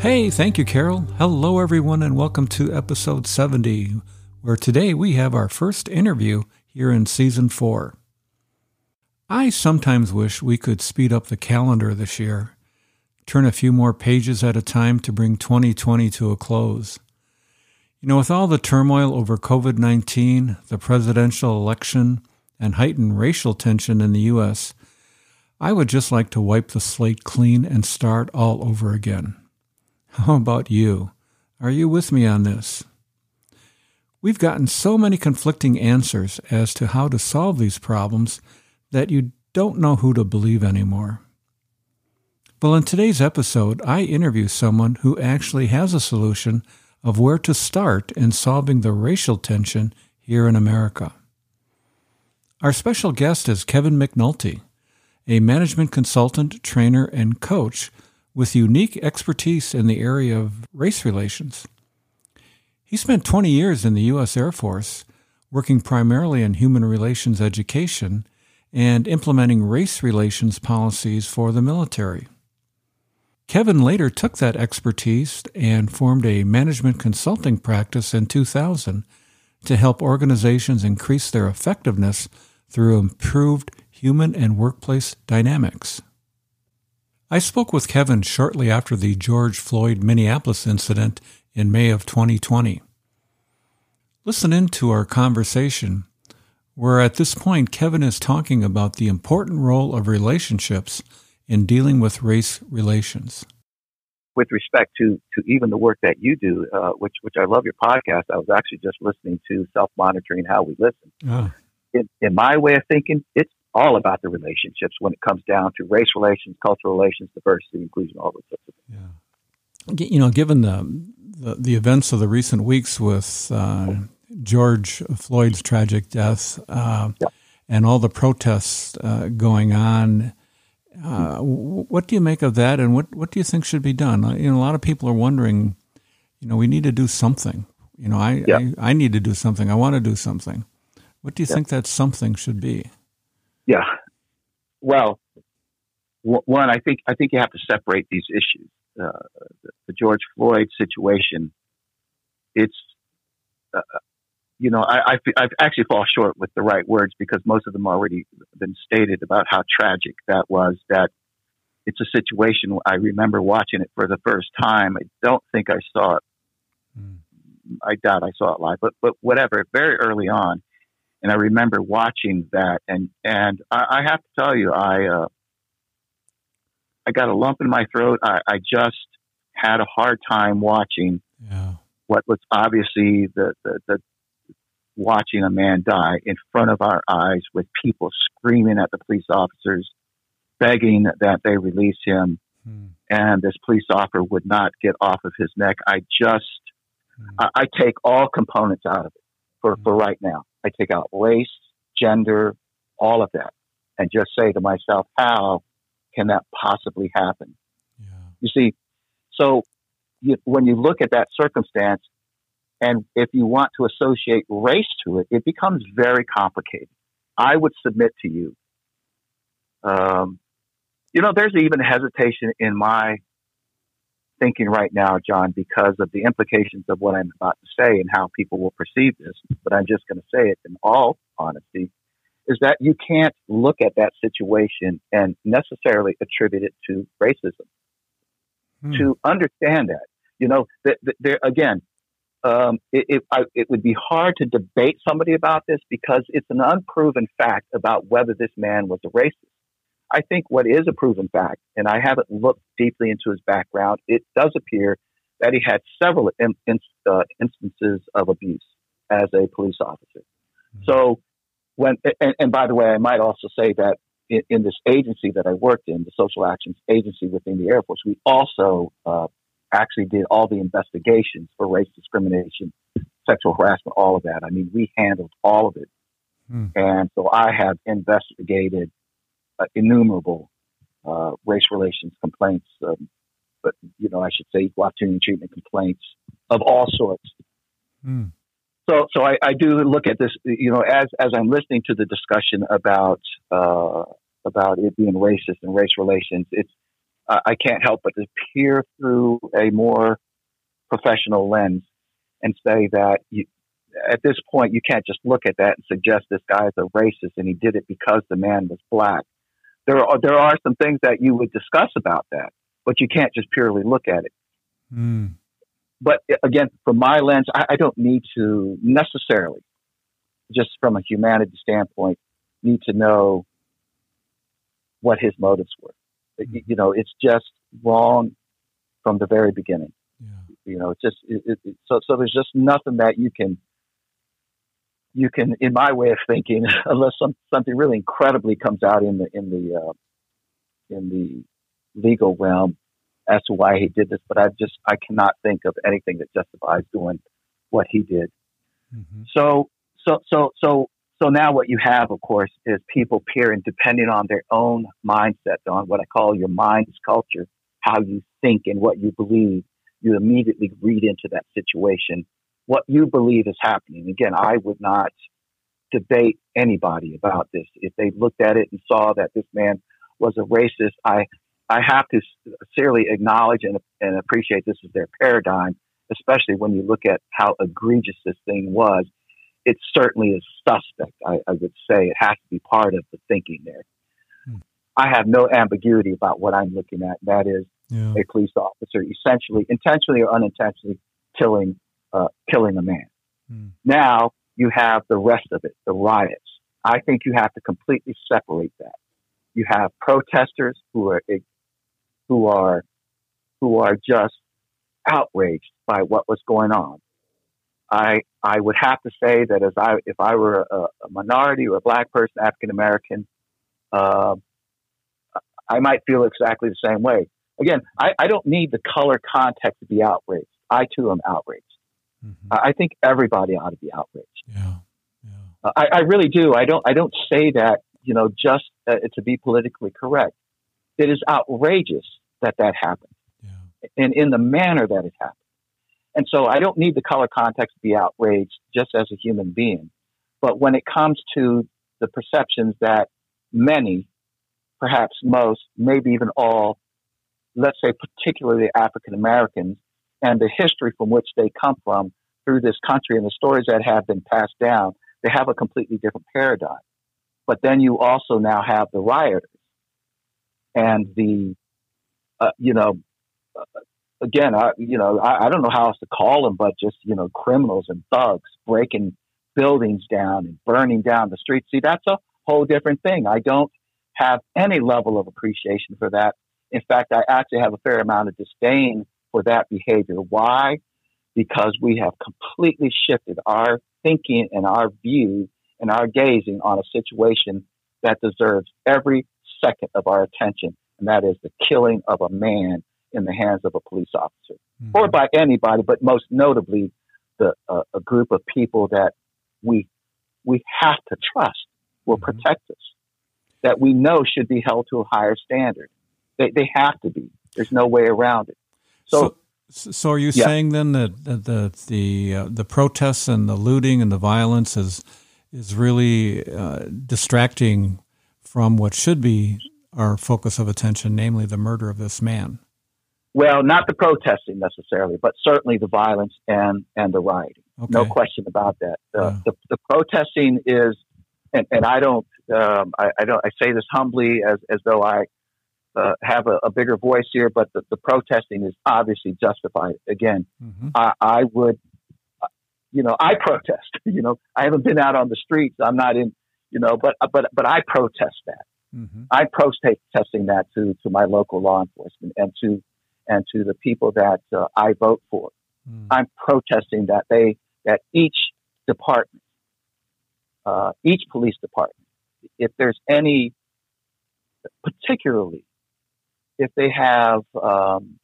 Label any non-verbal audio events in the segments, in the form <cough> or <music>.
Hey, thank you, Carol. Hello, everyone, and welcome to episode 70, where today we have our first interview here in season four. I sometimes wish we could speed up the calendar this year, turn a few more pages at a time to bring 2020 to a close. You know, with all the turmoil over COVID 19, the presidential election, and heightened racial tension in the U.S., I would just like to wipe the slate clean and start all over again. How about you? Are you with me on this? We've gotten so many conflicting answers as to how to solve these problems that you don't know who to believe anymore. Well, in today's episode, I interview someone who actually has a solution of where to start in solving the racial tension here in America. Our special guest is Kevin McNulty, a management consultant, trainer, and coach with unique expertise in the area of race relations. He spent 20 years in the U.S. Air Force, working primarily in human relations education and implementing race relations policies for the military. Kevin later took that expertise and formed a management consulting practice in 2000 to help organizations increase their effectiveness through improved human and workplace dynamics. I spoke with Kevin shortly after the George Floyd Minneapolis incident in May of 2020. Listen in to our conversation, where at this point Kevin is talking about the important role of relationships in dealing with race relations. With respect to, to even the work that you do, uh, which which I love your podcast, I was actually just listening to self monitoring how we listen. Oh. In, in my way of thinking, it's all about the relationships when it comes down to race relations, cultural relations, diversity, inclusion, all those sorts of things. Yeah. You know, given the, the, the events of the recent weeks with uh, George Floyd's tragic death uh, yeah. and all the protests uh, going on, uh, what do you make of that, and what, what do you think should be done? Uh, you know, a lot of people are wondering. You know, we need to do something. You know, I yeah. I, I, need to do something. I want to do something. What do you think that something should be? Yeah. Well, one, I think I think you have to separate these issues. Uh, the, the, George Floyd situation. It's, uh, you know, I, I, I actually fall short with the right words because most of them already been stated about how tragic that was. That it's a situation. I remember watching it for the first time. I don't think I saw it. Mm. I doubt I saw it live, but but whatever. Very early on, and I remember watching that, and and I, I have to tell you, I uh, I got a lump in my throat. I, I just had a hard time watching yeah. what was obviously the, the, the watching a man die in front of our eyes with people screaming at the police officers, begging that they release him. Hmm. And this police officer would not get off of his neck. I just, hmm. I, I, take all components out of it for, hmm. for right now. I take out race, gender, all of that, and just say to myself, how can that possibly happen? Yeah. You see, so you, when you look at that circumstance, and if you want to associate race to it, it becomes very complicated. I would submit to you, um, you know, there's even hesitation in my thinking right now, John, because of the implications of what I'm about to say and how people will perceive this, but I'm just going to say it in all honesty, is that you can't look at that situation and necessarily attribute it to racism. Hmm. To understand that, you know, that, that there again, um, it, it, I, it would be hard to debate somebody about this because it's an unproven fact about whether this man was a racist. I think what is a proven fact, and I haven't looked deeply into his background, it does appear that he had several in, in, uh, instances of abuse as a police officer. Mm-hmm. So, when and, and, by the way, I might also say that in, in, this agency that I worked in, the Social Actions Agency within the Air Force, we also uh, actually did all the investigations for race discrimination, sexual harassment, all of that. I mean, we handled all of it. Hmm. And so I have investigated innumerable uh, race relations complaints, um, but, you know, I should say equal opportunity treatment complaints of all sorts. Hmm. So, so I, I, do look at this, you know, as, as I'm listening to the discussion about, uh, about it being racist and race relations, it's, I can't help but to peer through a more professional lens and say that you, at this point, you can't just look at that and suggest this guy is a racist and he did it because the man was black. There are, there are some things that you would discuss about that, but you can't just purely look at it. Mm. But again, from my lens, I, I don't need to necessarily, just from a humanity standpoint, need to know what his motives were. Mm-hmm. You know, it's just wrong from the very beginning. Yeah. You know, it's just it, it, so so. There's just nothing that you can you can, in my way of thinking, <laughs> unless some, something really incredibly comes out in the in the uh, in the legal realm as to why he did this. But I just I cannot think of anything that justifies doing what he did. Mm-hmm. So so so so so now what you have, of course, is people peering depending on their own mindset, on what I call your mind's culture, how you think and what you believe. You immediately read into that situation what you believe is happening. Again, I would not debate anybody about this. If they looked at it and saw that this man was a racist, I I have to sincerely acknowledge and, and appreciate this is their paradigm, especially when you look at how egregious this thing was it certainly is suspect. I, I, would say it has to be part of the thinking there. Hmm. I have no ambiguity about what I'm looking at. That is yeah. a police officer essentially, intentionally or unintentionally, killing uh, killing a man. Hmm. Now you have the rest of it, the riots. I think you have to completely separate that. You have protesters who are who are who are just outraged by what was going on. I I would have to say that as I if I were a, a minority or a black person, African American, uh, I might feel exactly the same way. Again, I, I don't need the color context to be outraged. I too am outraged. Mm-hmm. I think everybody ought to be outraged. Yeah, yeah. Uh, I, I really do. I don't. I don't say that you know just uh, to be politically correct. It is outrageous that that happened, yeah. and in the manner that it happened. And so I don't need the color context to be outraged just as a human being. But when it comes to the perceptions that many, perhaps most, maybe even all, let's say particularly African Americans, and the history from which they come from through this country and the stories that have been passed down, they have a completely different paradigm. But then you also now have the rioters and the, uh, you know, again, I, you know, I, I don't know how else to call them, but just, you know, criminals and thugs breaking buildings down and burning down the streets. See, that's a whole different thing. I don't have any level of appreciation for that. In fact, I actually have a fair amount of disdain for that behavior. Why? Because we have completely shifted our thinking and our view and our gazing on a situation that deserves every second of our attention, and that is the killing of a man in the hands of a police officer mm-hmm. or by anybody, but most notably the uh, a group of people that we we have to trust will mm-hmm. protect us, that we know should be held to a higher standard. They they have to be. There's no way around it. So. so, so are you yeah. saying then that that, the the uh, the protests and the looting and the violence is is really uh, distracting from what should be our focus of attention, namely the murder of this man? Well, not the protesting necessarily, but certainly the violence and, and the rioting. Okay. No question about that. Uh, the, the protesting is, and, and I don't, um, I, I, don't, I say this humbly as, as though I uh, have a, a, bigger voice here, but the, the, protesting is obviously justified. Again, mm-hmm. I, I, would, you know, I protest. <laughs> You know, I haven't been out on the streets. I'm not in, you know, but but but I protest that. Mm-hmm. I protesting that to to my local law enforcement and to and to the people that uh, I vote for. Mm. I'm protesting that they that each department, uh, each police department, if there's any, particularly if they have um,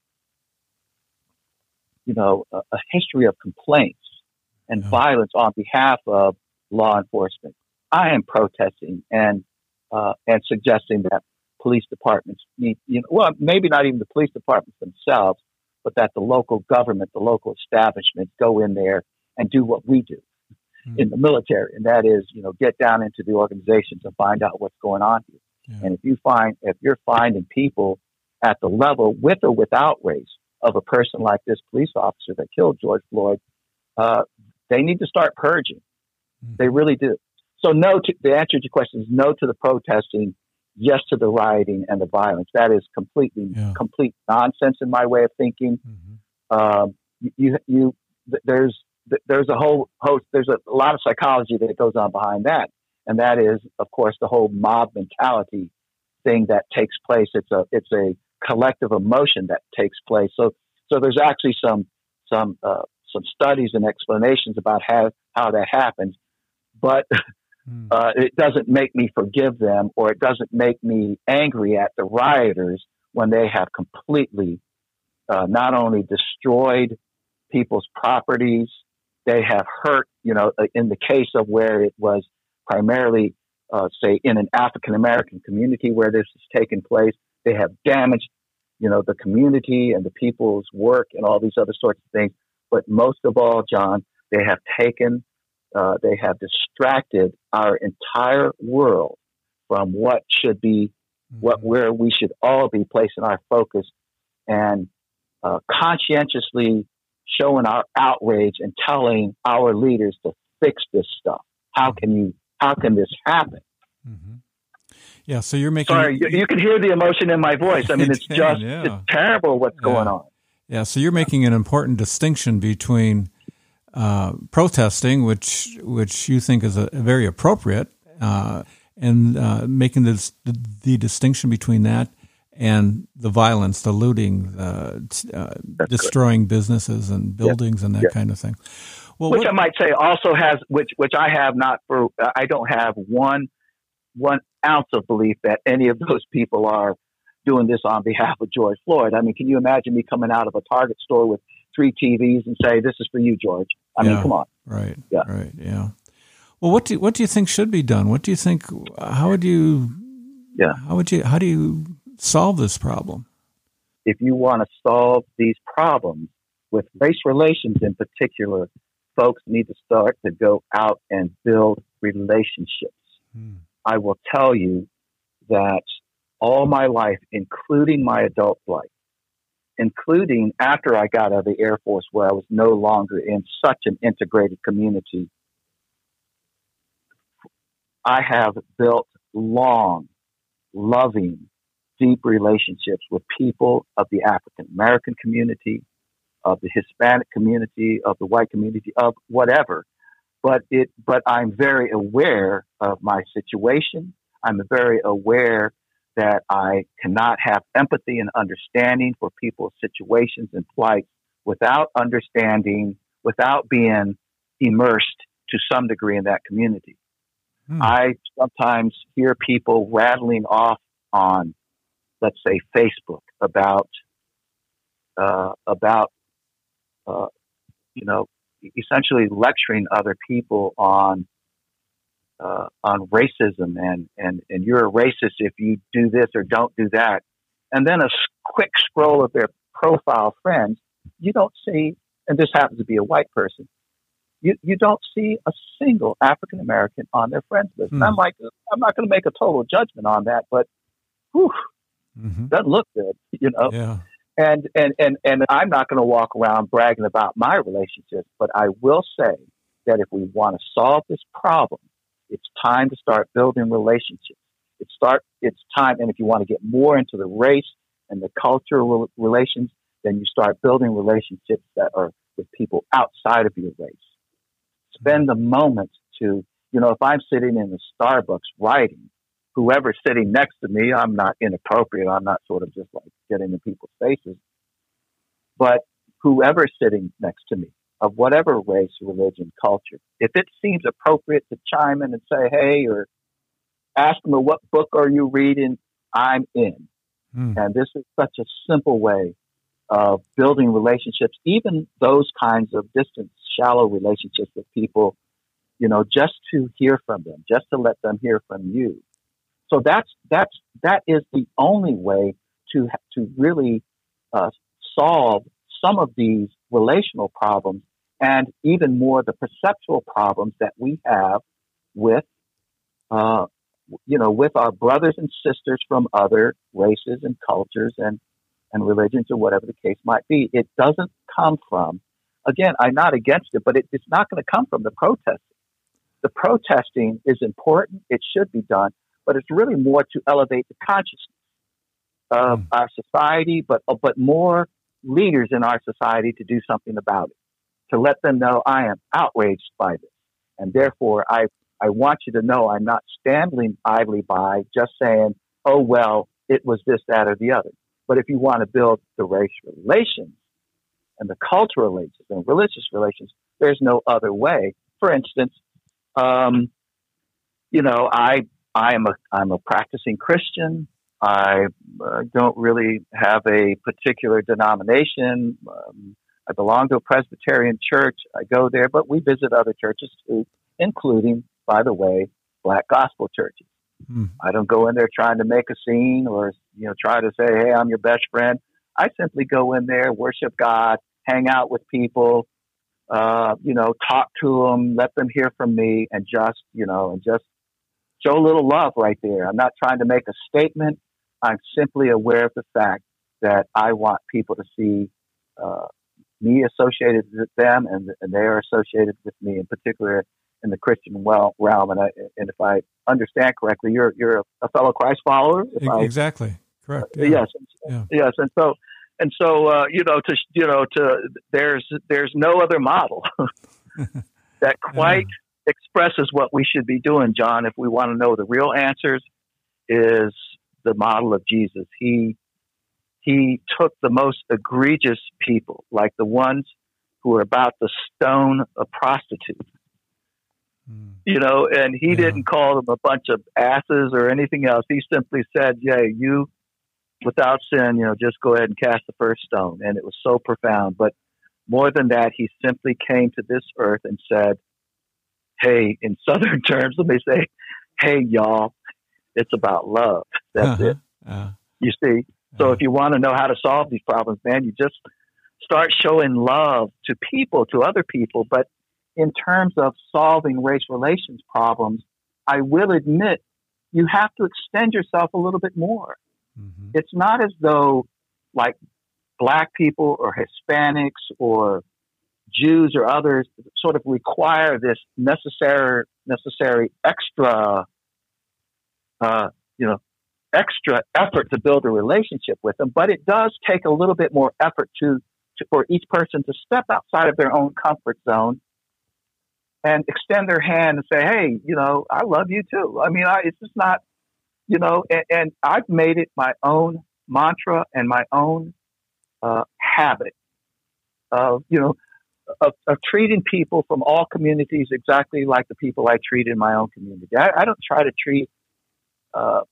you know, a, a history of complaints and yeah. violence on behalf of law enforcement. I am protesting and uh, and suggesting that police departments need, you know, well, maybe not even the police departments themselves, but that the local government, the local establishments go in there and do what we do mm-hmm. in the military, and that is, you know, get down into the organizations and find out what's going on here. Yeah. And if you find, if you're finding people at the level with or without race of a person like this police officer that killed George Floyd, uh, they need to start purging. Mm-hmm. They really do. So no, to, the answer to your question is no to the protesting, yes to the rioting and the violence. That is completely yeah. complete nonsense in my way of thinking. Mm-hmm. Um, you, you, there's there's a whole host. There's a, a lot of psychology that goes on behind that, and that is, of course, the whole mob mentality thing that takes place. It's a it's a collective emotion that takes place. So so there's actually some some uh, some studies and explanations about how how that happens, but mm. uh, it doesn't make me forgive them or it doesn't make me angry at the rioters when they have completely uh, not only destroyed people's properties, they have hurt. You know, uh, in the case of where it was primarily, uh, say, in an African American community where this has taken place, they have damaged, you know, the community and the people's work and all these other sorts of things. But most of all, John, they have taken, uh, they have distracted our entire world from what should be, mm-hmm. what where we should all be placing our focus, and uh, conscientiously showing our outrage and telling our leaders to fix this stuff. How mm-hmm. can you? How can this happen? Mm-hmm. Yeah, so you're making. Sorry, you, you, can hear the emotion in my voice. I mean, <laughs> it's can, just yeah. it's terrible what's yeah. going on. Yeah, so you're making an important distinction between uh, protesting, which which you think is a, a very appropriate, uh, and uh, making this, the, the, distinction between that and the violence, the looting, the uh, destroying good. businesses and buildings and that kind of thing. Well, which what, I might say also has, which which I have not for, I don't have one one ounce of belief that any of those people are doing this on behalf of George Floyd. I mean, can you imagine me coming out of a Target store with three TVs and say, "This is for you, George"? I yeah, mean, come on. Right. Yeah. Right. Yeah. Well, what do what do you think should be done? What do you think? How would you? Yeah. How would you? How do you solve this problem? If you want to solve these problems with race relations in particular, folks need to start to go out and build relationships. Hmm. I will tell you that all my life, including my adult life, including after I got out of the Air Force, where I was no longer in such an integrated community, I have built long, loving, deep relationships with people of the African American community, of the Hispanic community, of the white community, of whatever. But it, but I'm very aware of my situation. I'm very aware that I cannot have empathy and understanding for people's situations and plight without understanding, without being immersed to some degree in that community. Hmm. I sometimes hear people rattling off on, let's say, Facebook about uh, about uh, you know essentially lecturing other people on uh, on racism and, and, and you're a racist if you do this or don't do that. And then a quick scroll of their profile friends, you don't see, and this happens to be a white person, you, you don't see a single African American on their friends list. Mm. I'm like, I'm not going to make a total judgment on that, but whew, mm-hmm. doesn't look good, you know? Yeah. And, and, and, and I'm not going to walk around bragging about my relationships, but I will say that if we want to solve this problem, it's time to start building relationships. It start, it's time, and if you want to get more into the race and the cultural relations, then you start building relationships that are with people outside of your race. Spend the moment to, you know, if I'm sitting in a Starbucks writing, whoever's sitting next to me, I'm not inappropriate. I'm not sort of just like getting in people's faces. But whoever's sitting next to me, of whatever race, religion, culture. If it seems appropriate to chime in and say, hey, or ask them, what book are you reading? I'm in. Mm. And this is such a simple way of building relationships, even those kinds of distant, shallow relationships with people, you know, just to hear from them, just to let them hear from you. So that's that's that is the only way to to really uh, solve some of these relational problems and even more the perceptual problems that we have with uh, you know with our brothers and sisters from other races and cultures and and religions or whatever the case might be. It doesn't come from again. I'm not against it, but it, it's not going to come from the protesting. The protesting is important; it should be done, but it's really more to elevate the consciousness of mm. our society, but but more leaders in our society to do something about it, to let them know I am outraged by this. And therefore, I, I want you to know I'm not standing idly by just saying, oh, well, it was this, that, or the other. But if you want to build the race relations and the cultural relations and religious relations, there's no other way. For instance, um, you know, I I am a I'm a practicing Christian. I uh, don't really have a particular denomination. Um, I belong to a Presbyterian church. I go there, but we visit other churches too, including, by the way, black gospel churches. Mm. I don't go in there trying to make a scene or you know try to say, "Hey, I'm your best friend." I simply go in there, worship God, hang out with people, uh, you know, talk to them, let them hear from me, and just you know, and just show a little love right there. I'm not trying to make a statement. I'm simply aware of the fact that I want people to see uh, me associated with them and, and they are associated with me in particular in the Christian well, realm. And, I, and if I understand correctly, you're, you're a fellow Christ follower. exactly. I, Correct. Yeah. Yes. Yeah. Yes. And so, and so, uh, you know, to, you know, to, there's, there's no other model <laughs> that quite. Expresses what we should be doing, John, if we want to know the real answers is the model of Jesus. He he took the most egregious people, like the ones who were about to stone a prostitute. Mm. You know, and he yeah. didn't call them a bunch of asses or anything else. He simply said, "Yeah, you without sin, you know, just go ahead and cast the first stone." And it was so profound. But more than that, he simply came to this earth and said, "Hey, in <laughs> Southern terms, let me say, hey, y'all, it's about love. That's uh-huh. it. Uh, you see? So uh, if you want to know how to solve these problems, man, you just start showing love to people, to other people. But in terms of solving race relations problems, I will admit you have to extend yourself a little bit more. Mm-hmm. It's not as though like black people or Hispanics or Jews or others sort of require this necessary necessary extra uh, you know, extra effort to build a relationship with them, but it does take a little bit more effort to, to, for each person to step outside of their own comfort zone and extend their hand and say, "Hey, you know, I love you too." I mean, I, it's just not, you know, and, and, I've made it my own mantra and my own uh, habit of, you know, of, of, treating people from all communities exactly like the people I treat in my own community. I, I don't try to treat uh,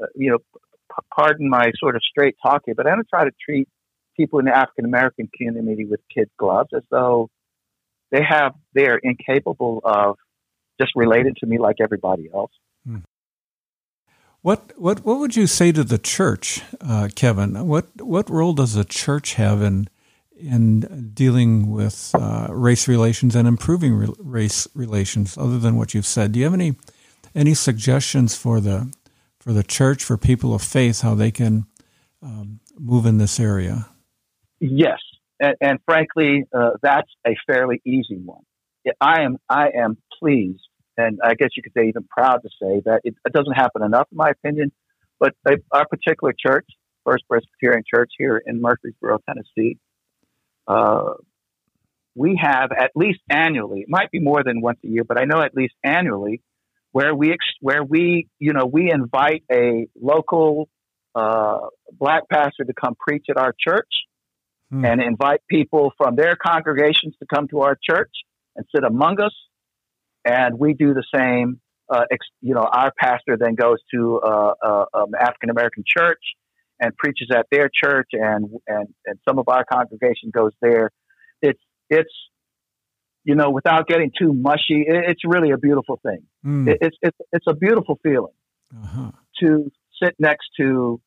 uh, you know, p- pardon my sort of straight talking, but I don't try to treat people in the African American community with kid gloves as though they have they are incapable of just relating to me like everybody else. Hmm. What what what would you say to the church, uh, Kevin? What what role does the church have in in dealing with uh, race relations and improving re- race relations, other than what you've said? Do you have any any suggestions for the for the church for people of faith how they can um, move in this area? Yes, and, and frankly, uh, that's a fairly easy one. I am I am pleased, and I guess you could say even proud to say that it, it doesn't happen enough, in my opinion. But our particular church, First Presbyterian Church here in Murfreesboro, Tennessee, uh, we have at least annually. It might be more than once a year, but I know at least annually where we where we you know we invite a local uh, black pastor to come preach at our church hmm. and invite people from their congregations to come to our church and sit among us and we do the same uh, ex, you know our pastor then goes to uh, uh, um, African American church and preaches at their church, and and and some of our congregation goes there. It's it's you know, without getting too mushy, it's really a beautiful thing. Mm. It's it's it's a beautiful feeling uh-huh. to sit next to,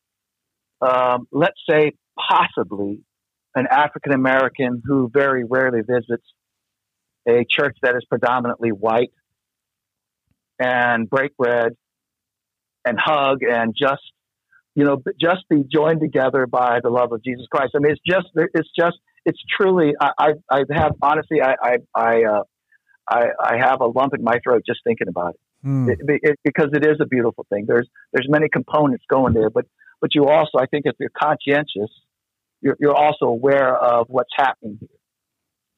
um, let's say, possibly an African American who very rarely visits a church that is predominantly white and break bread and hug and just you know just be joined together by the love of Jesus Christ. I mean, it's just it's just it's truly I I, have honestly I I I, uh, I, I have a lump in my throat just thinking about it. Mm. It, it, because it is a beautiful thing. There's there's many components going there, but but you also I think if you're conscientious, you're, you're also aware of what's happening here,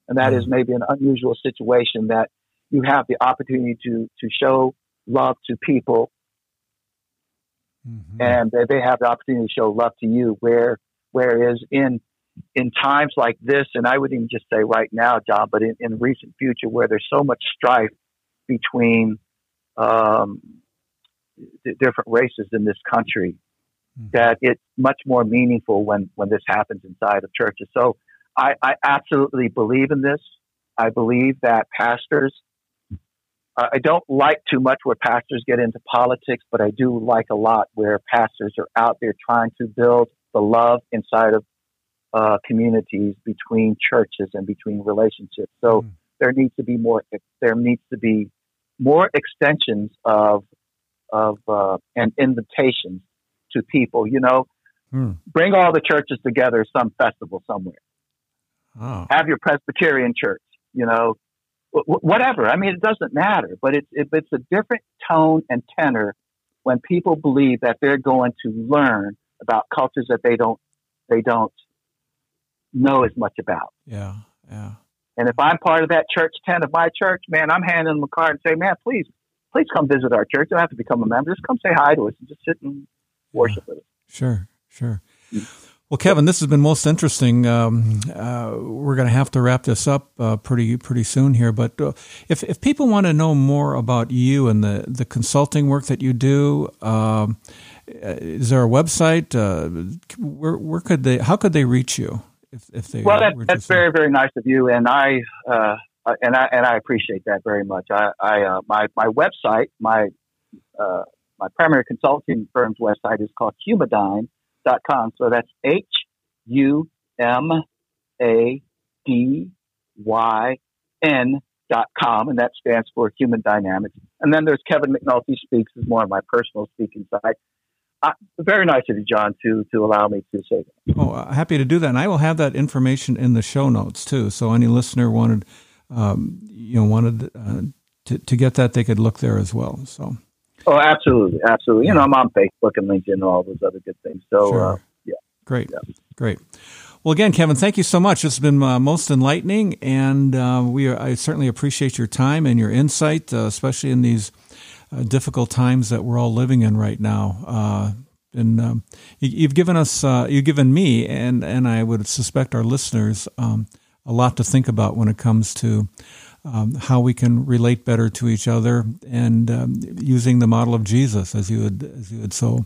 and that mm. is maybe an unusual situation that you have the opportunity to to show love to people, mm-hmm. and they, they have the opportunity to show love to you. Where whereas in in times like this, and I would even just say right now, John, but in, in recent future where there's so much strife between um, different races in this country, mm-hmm. that it's much more meaningful when, when this happens inside of churches. So I, I absolutely believe in this. I believe that pastors, I don't like too much where pastors get into politics, but I do like a lot where pastors are out there trying to build the love inside of uh, communities between churches and between relationships. So mm. there needs to be more. There needs to be more extensions of of uh, and invitations to people. You know, mm. bring all the churches together some festival somewhere. Oh. Have your Presbyterian church. You know, whatever. I mean, it doesn't matter, but it's it, it's a different tone and tenor when people believe that they're going to learn about cultures that they don't they don't know as much about. Yeah, yeah. And if I'm part of that church tent of my church, man, I'm handing them a card and say, man, please, please come visit our church. You don't have to become a member. Just come say hi to us and just sit and worship yeah. with us. Sure, sure. Mm. Well, Kevin, this has been most interesting. Um, uh, we're going to have to wrap this up uh, pretty pretty soon here. But uh, if if people want to know more about you and the the consulting work that you do, um, uh, is there a website? Uh, where where could they? How could they reach you? if, if they well, that, that's very very nice of you, and I uh, and I and I appreciate that very much. I, I uh, my my website, my uh, my primary consulting firm's website is called humadyn.com. So that's H U M A D Y N dot com, and that stands for Human Dynamics. And then there's Kevin McNulty Speaks, is more of my personal speaking site. Uh, very nice of you, John, to to allow me to say that. Oh, uh, happy to do that, and I will have that information in the show notes too. So any listener wanted, um, you know, wanted uh, to to get that, they could look there as well. So. Oh, absolutely, absolutely. You know, I'm on Facebook and LinkedIn and all those other good things. So, sure. uh, yeah, great, yeah. great. Well, again, Kevin, thank you so much. This has been uh, most enlightening, and uh, we are, I certainly appreciate your time and your insight, uh, especially in these uh, difficult times that we're all living in right now. Uh, and um, you, have given us, uh, you've given me, and and I would suspect our listeners um, a lot to think about when it comes to um, how we can relate better to each other, and um, using the model of Jesus, as you had as you had so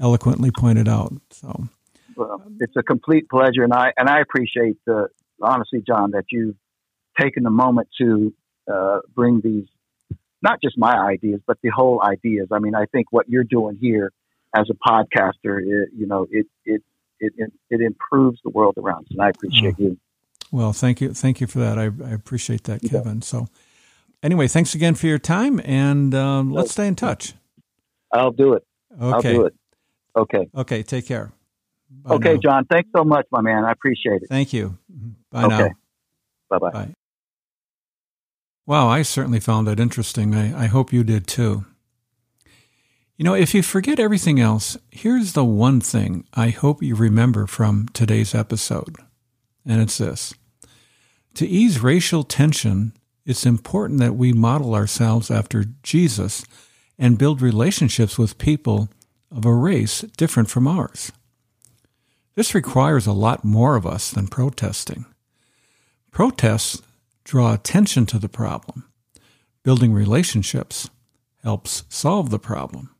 eloquently pointed out. So, well, it's a complete pleasure, and I and I appreciate the honestly, John, that you've taken the moment to uh, bring these not just my ideas, but the whole ideas. I mean, I think what you're doing here as a podcaster, it, you know, it, it, it, it, improves the world around us. And I appreciate oh. you. Well, thank you. Thank you for that. I, I appreciate that, Kevin. Yeah. So anyway, thanks again for your time and um, let's stay in touch. I'll do it. Okay. I'll do it. Okay. Okay. Take care. Bye okay, now. John. Thanks so much, my man. I appreciate it. Thank you. Bye okay. now. Bye-bye. Bye. Wow, I certainly found that interesting. I, I hope you did too. You know, if you forget everything else, here's the one thing I hope you remember from today's episode, and it's this. To ease racial tension, it's important that we model ourselves after Jesus and build relationships with people of a race different from ours. This requires a lot more of us than protesting. Protests draw attention to the problem. Building relationships helps solve the problem.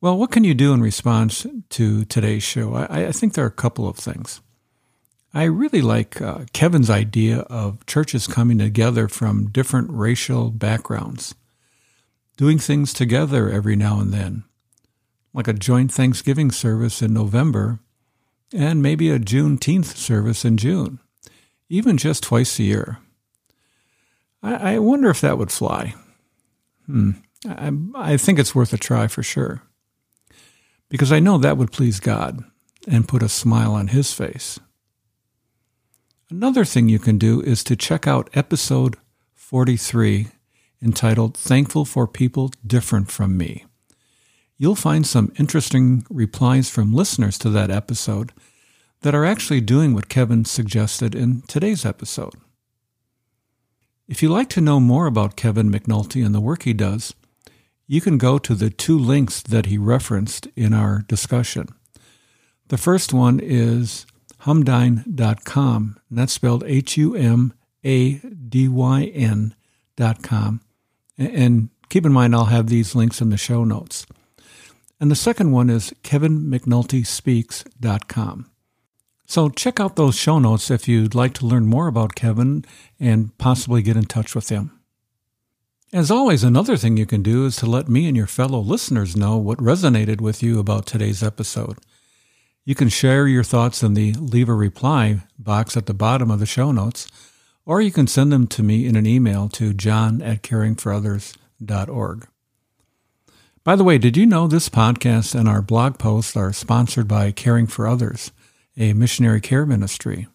Well, what can you do in response to today's show? I, I think there are a couple of things. I really like uh, Kevin's idea of churches coming together from different racial backgrounds, doing things together every now and then, like a joint Thanksgiving service in November and maybe a Juneteenth service in June, even just twice a year. I, I wonder if that would fly. Hmm. I, I think it's worth a try for sure. Because I know that would please God and put a smile on His face. Another thing you can do is to check out episode 43 entitled Thankful for People Different from Me. You'll find some interesting replies from listeners to that episode that are actually doing what Kevin suggested in today's episode. If you'd like to know more about Kevin McNulty and the work he does, you can go to the two links that he referenced in our discussion. The first one is humadyn.com, and that's spelled H U M A D Y N dot com. And keep in mind, I'll have these links in the show notes. And the second one is kevinmcnultyspeaks.com. So check out those show notes if you'd like to learn more about Kevin and possibly get in touch with him. As always, another thing you can do is to let me and your fellow listeners know what resonated with you about today's episode. You can share your thoughts in the leave a reply box at the bottom of the show notes, or you can send them to me in an email to john at caringforothers.org. By the way, did you know this podcast and our blog posts are sponsored by Caring for Others, a missionary care ministry?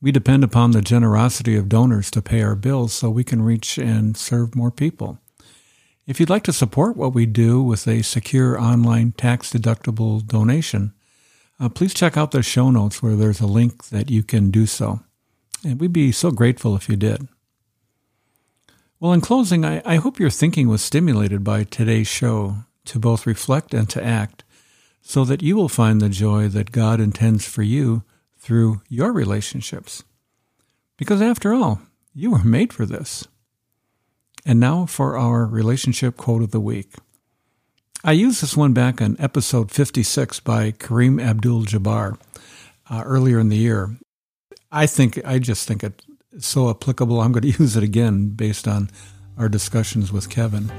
We depend upon the generosity of donors to pay our bills so we can reach and serve more people. If you'd like to support what we do with a secure online tax deductible donation, uh, please check out the show notes where there's a link that you can do so. And we'd be so grateful if you did. Well, in closing, I, I hope your thinking was stimulated by today's show to both reflect and to act so that you will find the joy that God intends for you through your relationships. Because after all, you were made for this. And now for our relationship quote of the week. I used this one back on episode 56 by Kareem Abdul Jabbar uh, earlier in the year. I think, I just think it's so applicable. I'm going <laughs> to use it again based on our discussions with Kevin.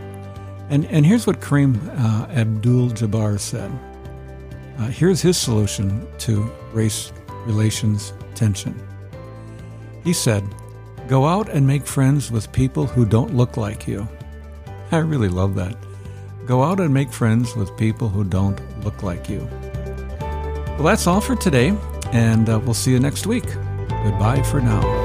And, and here's what Kareem uh, Abdul Jabbar said. Uh, here's his solution to race relations tension. He said, Go out and make friends with people who don't look like you. I really love that. Go out and make friends with people who don't look like you. Well, that's all for today, and uh, we'll see you next week. Goodbye for now.